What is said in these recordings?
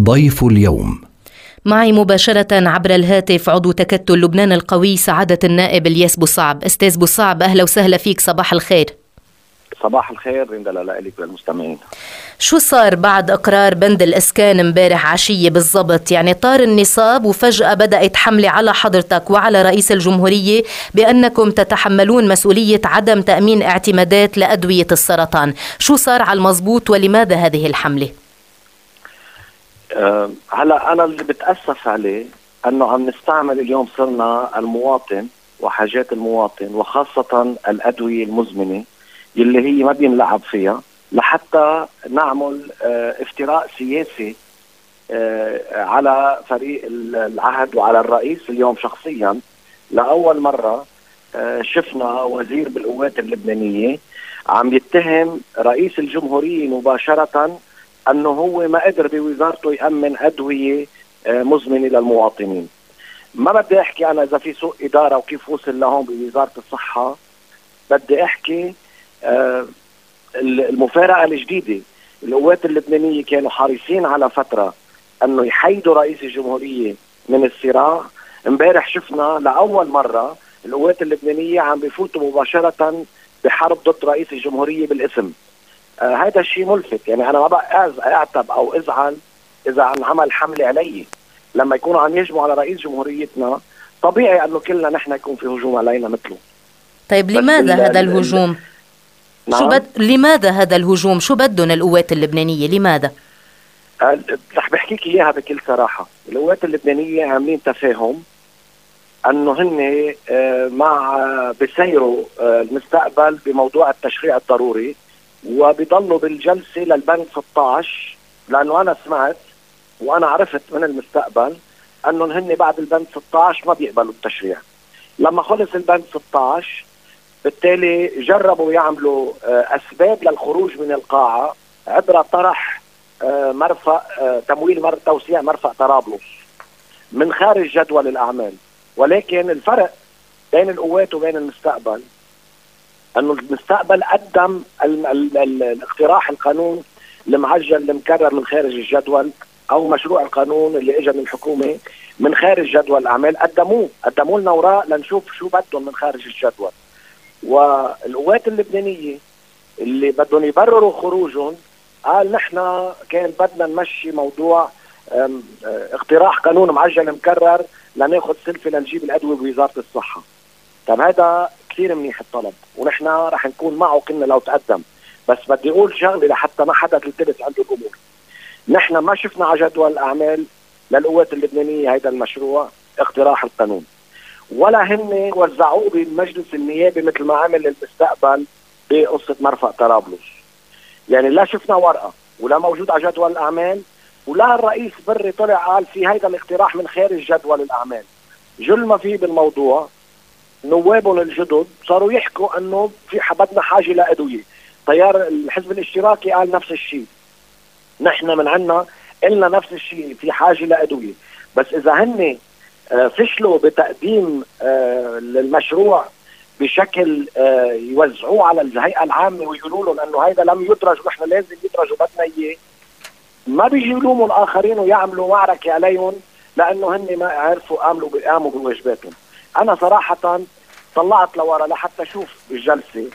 ضيف اليوم. معي مباشرة عبر الهاتف عضو تكتل لبنان القوي سعادة النائب الياس بوصعب. أستاذ بوصعب أهلا وسهلا فيك. صباح الخير. صباح الخير رندا لك وللمستمعين شو صار بعد إقرار بند الإسكان امبارح عشية بالضبط؟ يعني طار النصاب وفجأة بدأت حملة على حضرتك وعلى رئيس الجمهورية بأنكم تتحملون مسؤولية عدم تأمين اعتمادات لأدوية السرطان. شو صار على المضبوط ولماذا هذه الحملة؟ أه هلا أنا اللي بتأسف عليه إنه عم نستعمل اليوم صرنا المواطن وحاجات المواطن وخاصة الأدوية المزمنة يلي هي ما بينلعب فيها لحتى نعمل آه افتراء سياسي آه على فريق العهد وعلى الرئيس اليوم شخصيا. لأول مرة آه شفنا وزير بالقوات اللبنانية عم يتهم رئيس الجمهورية مباشرة أنه هو ما قدر بوزارته يأمن أدوية مزمنة للمواطنين. ما بدي أحكي أنا إذا في سوء إدارة وكيف وصل لهون بوزارة الصحة. بدي أحكي المفارقة الجديدة. القوات اللبنانية كانوا حريصين على فترة أنه يحيدوا رئيس الجمهورية من الصراع. امبارح شفنا لأول مرة القوات اللبنانية عم بفوتوا مباشرة بحرب ضد رئيس الجمهورية بالاسم. آه هذا الشيء ملفت يعني أنا ما بقى أعتب أو أزعل إذا انعمل حملة علي لما يكونوا عم يهجموا على رئيس جمهوريتنا طبيعي أنه كلنا نحن يكون في هجوم علينا مثله طيب لماذا هذا الهجوم؟ نعم. شو بد... لماذا هذا الهجوم؟ شو بدهم القوات اللبنانية؟ لماذا؟ أه رح بحكيك إياها بكل صراحة، القوات اللبنانية عاملين تفاهم أنه هن أه مع بيسيروا أه المستقبل بموضوع التشريع الضروري وبيضلوا بالجلسة للبند 16 لأنه أنا سمعت وأنا عرفت من المستقبل أنهم هن بعد البند 16 ما بيقبلوا التشريع. لما خلص البند 16 بالتالي جربوا يعملوا أسباب للخروج من القاعة عبر طرح مرفأ تمويل مر توسيع مرفأ طرابلس من خارج جدول الأعمال ولكن الفرق بين القوات وبين المستقبل أنه المستقبل قدم ال ال ال الاقتراح القانون المعجل المكرر من خارج الجدول أو مشروع القانون اللي اجى من الحكومة من خارج جدول الاعمال قدموه قدموا لنا اوراق لنشوف شو بدهم من خارج الجدول والقوات اللبنانية اللي بدهم يبرروا خروجهم قال نحن كان بدنا نمشي موضوع اقتراح قانون معجل مكرر لناخذ سلفة لنجيب الأدوية بوزارة الصحة. طب هذا كثير منيح الطلب ونحن رح نكون معه كنا لو تقدم بس بدي أقول شغلة لحتى ما حدا تلتبس عنده الأمور. نحن ما شفنا على جدول الأعمال للقوات اللبنانية هذا المشروع اقتراح القانون. ولا هن وزعوه بالمجلس النيابي مثل ما عمل المستقبل بقصة مرفأ طرابلس. يعني لا شفنا ورقة ولا موجود على جدول الأعمال ولا الرئيس بري طلع قال في هيدا الاقتراح من خارج جدول الأعمال. جل ما في بالموضوع نوابهم الجدد صاروا يحكوا إنه في بدنا حاجة لادويه. تيار الحزب الاشتراكي قال نفس الشيء. نحن من عنا قلنا نفس الشيء في حاجة لادويه، بس إذا هن فشلوا بتقديم المشروع بشكل يوزعوه على الهيئة العامة ويقولوا لهم إنه هيدا لم يدرج ونحن لازم يدرج وبدنا إياه ما بيجي يلوموا الآخرين ويعملوا معركة عليهم لأنه هن ما عرفوا قاموا قاموا بواجباتهم. أنا صراحة طلعت لورا لحتى أشوف بالجلسه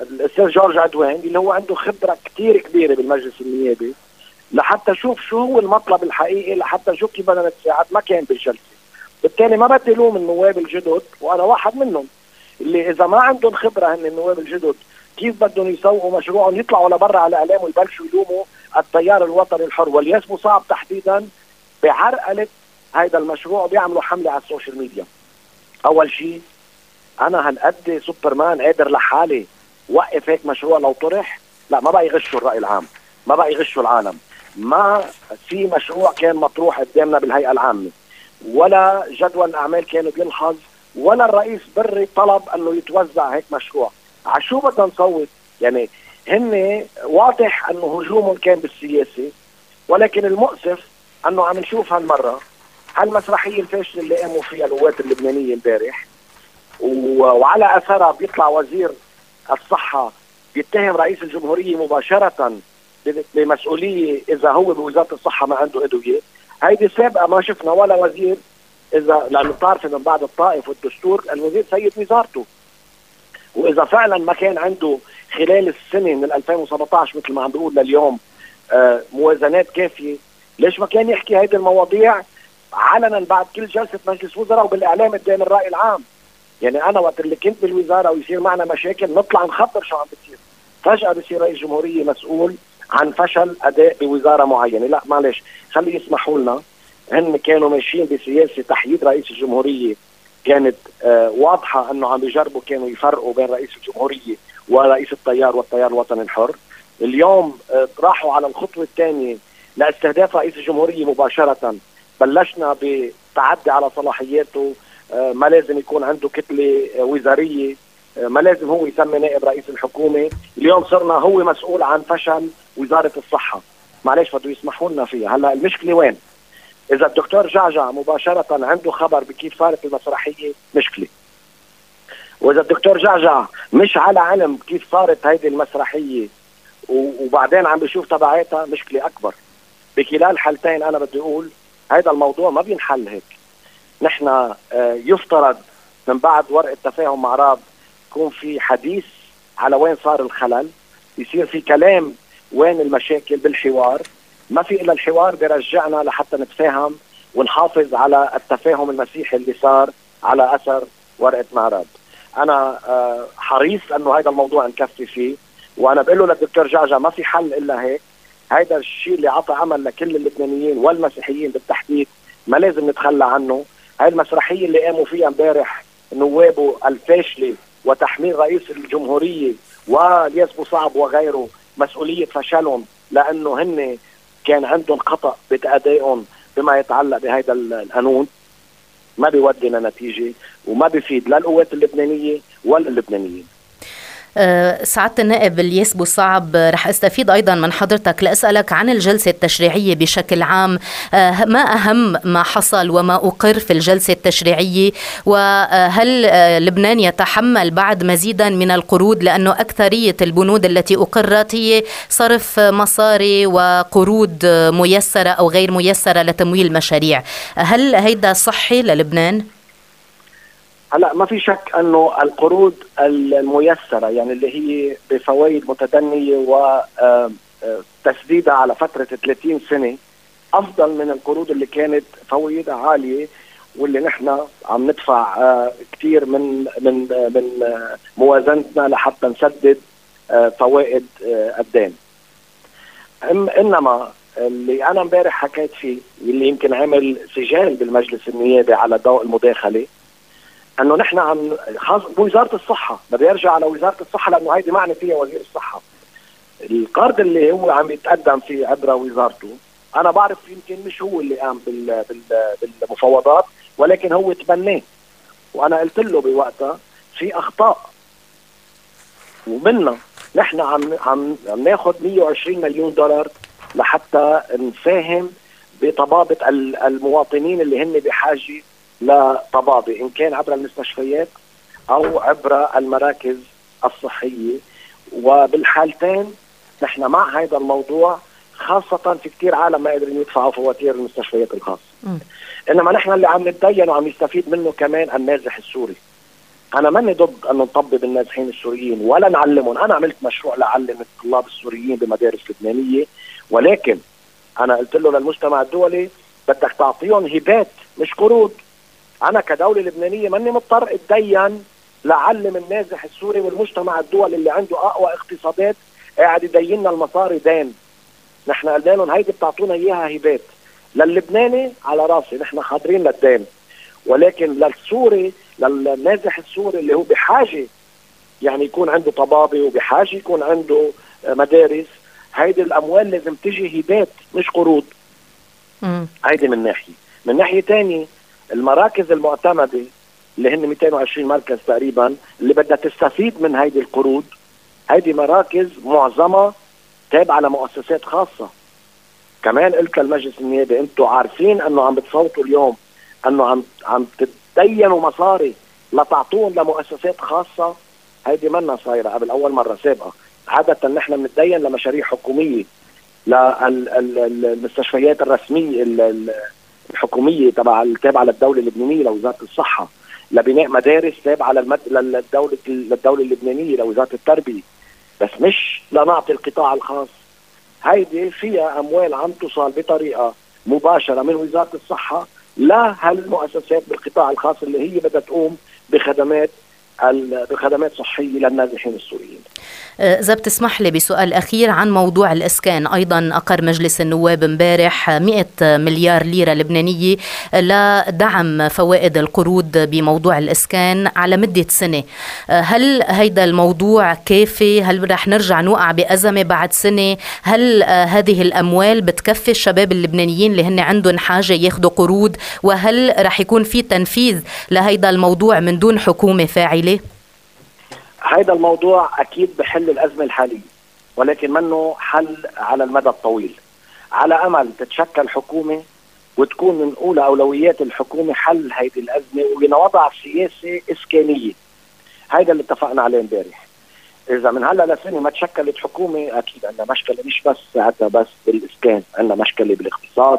الأستاذ جورج عدوان اللي هو عنده خبرة كثير كبيرة بالمجلس النيابي. لحتى أشوف شو هو المطلب الحقيقي لحتى أشوف كيف بدنا نتساعد ما كان بالجلسه بالتالي ما بدي لوم النواب الجدد وأنا واحد منهم. اللي إذا ما عندهم خبرة هن النواب الجدد كيف بدهم يسوقوا مشروعهم يطلعوا لبرا على اعلام ويبلشوا يلوموا التيار الوطني الحر. والياس بو صعب تحديدا بعرقلة هيدا المشروع بيعملوا حملة على السوشيال ميديا. أول شيء أنا هالقد سوبرمان قادر لحالي وقف هيك مشروع لو طرح؟ لا ما بقى يغشوا الرأي العام ما بقى يغشوا العالم. ما في مشروع كان مطروح قدامنا بالهيئة العامة ولا جدول الأعمال كان بيلحظ ولا الرئيس بري طلب إنه يتوزع هيك مشروع. على شو بدنا نصوت؟ يعني هن واضح إنه هجومهم كان بالسياسة ولكن المؤسف إنه عم نشوف هالمرة هالمسرحيه الفاشله اللي قاموا فيها القوات اللبنانية امبارح. وعلى أثرها بيطلع وزير الصحة بيتهم رئيس الجمهورية مباشرة بمسؤولية إذا هو بوزارة الصحة ما عنده إدوية. هيدي سابقة ما شفنا ولا وزير إذا لأنه بتعرفي من بعد الطائف والدستور الوزير سيد وزارته. وإذا فعلا ما كان عنده خلال السنة من 2017 مثل ما عم بيقول لليوم آه موازنات كافية. ليش ما كان يحكي هيدي المواضيع؟ علنا بعد كل جلسة مجلس وزراء وبالإعلام قدام الرأي العام. يعني أنا وقت اللي كنت بالوزارة ويصير معنا مشاكل نطلع نخبر شو عم بتصير. فجأة بصير رئيس جمهورية مسؤول عن فشل أداء بوزارة معينة. لا معلش خلي يسمحوا لنا. هن كانوا ماشيين بسياسة تحييد رئيس الجمهورية. كانت آه واضحة إنه عم بيجربوا كانوا يفرقوا بين رئيس الجمهورية ورئيس التيار والتيار الوطني الحر. اليوم آه راحوا على الخطوة الثانية لاستهداف رئيس الجمهورية مباشرة. بلشنا بتعدي على صلاحياته آه ما لازم يكون عنده كتلة آه وزارية آه ما لازم هو يسمي نائب رئيس الحكومة. اليوم صرنا هو مسؤول عن فشل وزارة الصحة. معلش بده يسمحوا لنا فيها. هلا المشكلة وين؟ إذا الدكتور جعجع مباشرة عنده خبر بكيف صارت المسرحية مشكلة. وإذا الدكتور جعجع مش على علم كيف صارت هيدي المسرحية وبعدين عم بشوف تبعاتها مشكلة أكبر. بكلا الحالتين أنا بدي أقول هذا الموضوع ما بينحل هيك. نحن يفترض من بعد ورقة تفاهم مع راب يكون في حديث على وين صار الخلل يصير في كلام وين المشاكل بالحوار. ما في إلا الحوار بيرجعنا لحتى نتفاهم ونحافظ على التفاهم المسيحي اللي صار على أثر ورقة معرض أنا حريص إنه هذا الموضوع نكفي فيه وأنا بقول له للدكتور جعجع ما في حل إلا هيك. هذا الشيء اللي عطى أمل لكل اللبنانيين والمسيحيين بالتحديد ما لازم نتخلى عنه. هاي المسرحية اللي قاموا فيها امبارح نوابه الفاشله وتحميل رئيس الجمهورية والياس صعب وغيره مسؤولية فشلهم لأنه هن كان عندهم خطأ بأدائهم بما يتعلق بهذا القانون. ما بيودي لنتيجه وما بيفيد لا القوات اللبنانية ولا اللبنانيين. سعادة النائب الياس بوصعب رح أستفيد أيضا من حضرتك لأسألك عن الجلسة التشريعية بشكل عام. ما أهم ما حصل وما أقر في الجلسة التشريعية؟ وهل لبنان يتحمل بعد مزيدا من القروض لأنه أكثرية البنود التي أقرت هي صرف مصاري وقروض ميسرة أو غير ميسرة لتمويل مشاريع؟ هل هيدا صحي للبنان؟ هلا ما في شك انه القروض الميسرة يعني اللي هي بفوائد متدنية وتسديدها على فترة 30 سنة أفضل من القروض اللي كانت فوائدها عالية واللي نحن عم ندفع كثير من من من موازنتنا لحتى نسدد فوائد الدين. إنما اللي أنا امبارح حكيت فيه واللي يمكن عمل سجال بالمجلس النيابي على ضوء المداخلة انه نحن عم وزارة الصحة بدي ارجع على وزارة الصحة لأنه هيدي معني فيها وزير الصحة. القرض اللي هو عم يتقدم فيه عبر وزارته أنا بعرف يمكن مش هو اللي قام بال بال بالمفاوضات ولكن هو تبناه. وأنا قلت له بوقتها في أخطاء. ومنا نحن عم عم عم ناخذ 120 مليون دولار لحتى نساهم بطبابة المواطنين اللي هن بحاجة لطبابه إن كان عبر المستشفيات أو عبر المراكز الصحية وبالحالتين نحن مع هذا الموضوع خاصة في كثير عالم ما قادرين يدفعوا فواتير المستشفيات الخاصة. م. إنما نحن اللي عم نتدين وعم يستفيد منه كمان النازح السوري. أنا ماني ضد انه نطبب النازحين السوريين ولا نعلمهم، أنا عملت مشروع لعلم الطلاب السوريين بمدارس لبنانية ولكن أنا قلت له للمجتمع الدولي بدك تعطيهم هبات مش قروض أنا كدولة لبنانية ماني مضطر أتدين لعلم النازح السوري والمجتمع الدولي اللي عنده أقوى اقتصادات قاعد يديننا المصاري دين. نحن قلنا لهم هيدي بتعطونا إياها هبات. للبناني على راسي نحن حاضرين للدين. ولكن للسوري للنازح السوري اللي هو بحاجة يعني يكون عنده طبابة وبحاجة يكون عنده مدارس هيدي الأموال لازم تجي هبات مش قروض. هيدي من ناحية. من ناحية ثانية المراكز المعتمدة اللي هن 220 مركز تقريبا اللي بدها تستفيد من هيدي القروض هيدي مراكز معظمها تابعة لمؤسسات خاصة. كمان قلت للمجلس النيابي أنتم عارفين انه عم بتصوتوا اليوم انه عم عم تدينوا مصاري لتعطوهم لمؤسسات خاصة؟ هيدي منا صايرة قبل أول مرة سابقة. عادة نحن بنتدين لمشاريع حكومية للمستشفيات الرسمية الحكومية تبع التابعه للدوله اللبنانية لوزارة الصحة لبناء مدارس تابعة للمد... للدولة للدولة اللبنانية لوزارة التربية. بس مش لنعطي القطاع الخاص. هيدي فيها أموال عم توصل بطريقة مباشرة من وزارة الصحة لهالمؤسسات بالقطاع الخاص اللي هي بدها تقوم بخدمات بخدمات صحية للنازحين السوريين. أه، إذا بتسمح لي بسؤال أخير عن موضوع الإسكان. أيضا أقر مجلس النواب امبارح 100 مليار ليرة لبنانية لدعم فوائد القروض بموضوع الإسكان على مدة سنة. أه، هل هيدا الموضوع كافي؟ هل رح نرجع نوقع بأزمة بعد سنة؟ هل أه، هذه الأموال بتكفي الشباب اللبنانيين اللي هن عندهم حاجة ياخذوا قروض وهل رح يكون في تنفيذ لهيدا الموضوع من دون حكومة فاعلة؟ هذا الموضوع أكيد بحل الأزمة الحالية ولكن منه حل على المدى الطويل. على أمل تتشكل حكومة وتكون من أولى أولويات الحكومة حل هذه الأزمة وبنوضع سياسة إسكانية. هذا اللي اتفقنا عليه امبارح. إذا من هلأ لسنة ما تشكلت حكومة أكيد عندنا مشكلة مش بس ساعتها بس بالإسكان عندنا مشكلة بالاقتصاد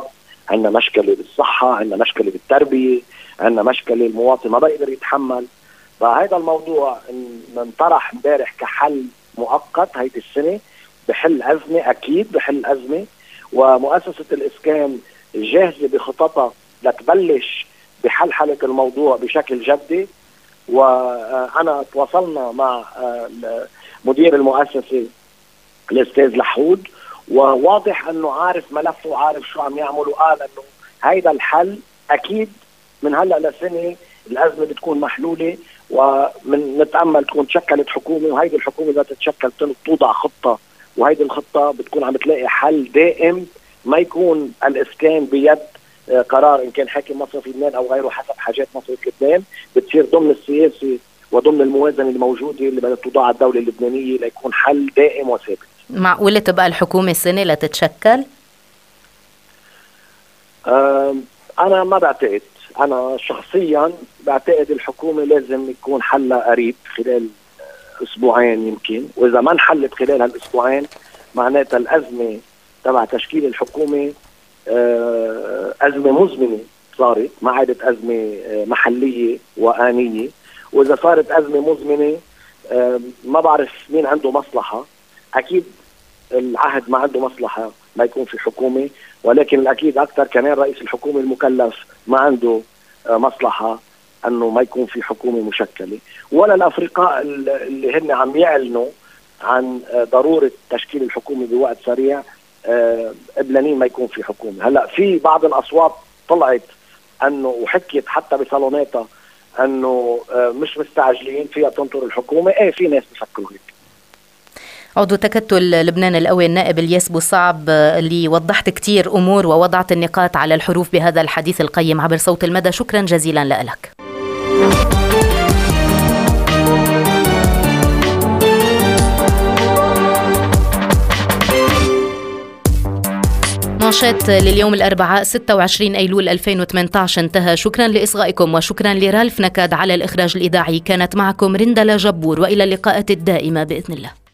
عندنا مشكلة بالصحة عندنا مشكلة بالتربية عندنا مشكلة المواطن ما بيقدر يتحمل. فهذا الموضوع انطرح امبارح كحل مؤقت هيدي السنة بحل أزمة أكيد بحل أزمة. ومؤسسة الإسكان جاهزة بخططها لتبلش بحلحله الموضوع بشكل جدي. وأنا تواصلنا مع مدير المؤسسة الأستاذ لحود. وواضح إنه عارف ملفه وعارف شو عم يعمل وقال إنه هيدا الحل أكيد من هلأ لسنة الأزمة بتكون محلولة. ومن نتأمل تكون تشكلت حكومة وهيدي الحكومة إذا تتشكل توضع خطة وهيدي الخطة بتكون عم تلاقي حل دائم ما يكون الإسكان بيد آه، قرار إن كان حاكم مصرف لبنان أو غيره حسب حاجات مصرف لبنان بتصير ضمن السياسة وضمن الموازنة الموجوده اللي بدها توضعها الدولة اللبنانية ليكون حل دائم وثابت. معقولة تبقى الحكومة سنة لتتشكل؟ أنا ما بعتقد أنا شخصيا بعتقد الحكومة لازم يكون حلها قريب خلال أسبوعين يمكن وإذا ما انحلت خلال هالأسبوعين معناتها الأزمة تبع تشكيل الحكومة آه، أزمة مزمنة صارت ما عادت أزمة آه، محلية وآنية. وإذا صارت أزمة مزمنة آه، ما بعرف مين عنده مصلحة. أكيد العهد ما عنده مصلحة. ما يكون في حكومة ولكن الأكيد أكثر كمان رئيس الحكومة المكلف ما عنده آه، مصلحة أنه ما يكون في حكومة مشكلة. ولا الافرقاء اللي هن عم يعلنوا عن آه، ضرورة تشكيل الحكومة بوقت سريع آه، قبلانين ما يكون في حكومة. هلأ في بعض الأصوات طلعت أنه وحكيت حتى بصالوناتها أنه مش مستعجلين فيها تنطر الحكومة. إيه في ناس بفكروا هيك. عضو تكتل لبنان القوي النائب الياس بوصعب اللي وضحت كتير أمور ووضعت النقاط على الحروف بهذا الحديث القيم عبر صوت المدى. شكرا جزيلا لك. نشاط لليوم الأربعاء 26 أيلول 2018 انتهى. شكرا لإصغائكم وشكرا لرالف نكاد على الإخراج الإذاعي. كانت معكم رندلا جبور وإلى اللقاءات الدائمة بإذن الله.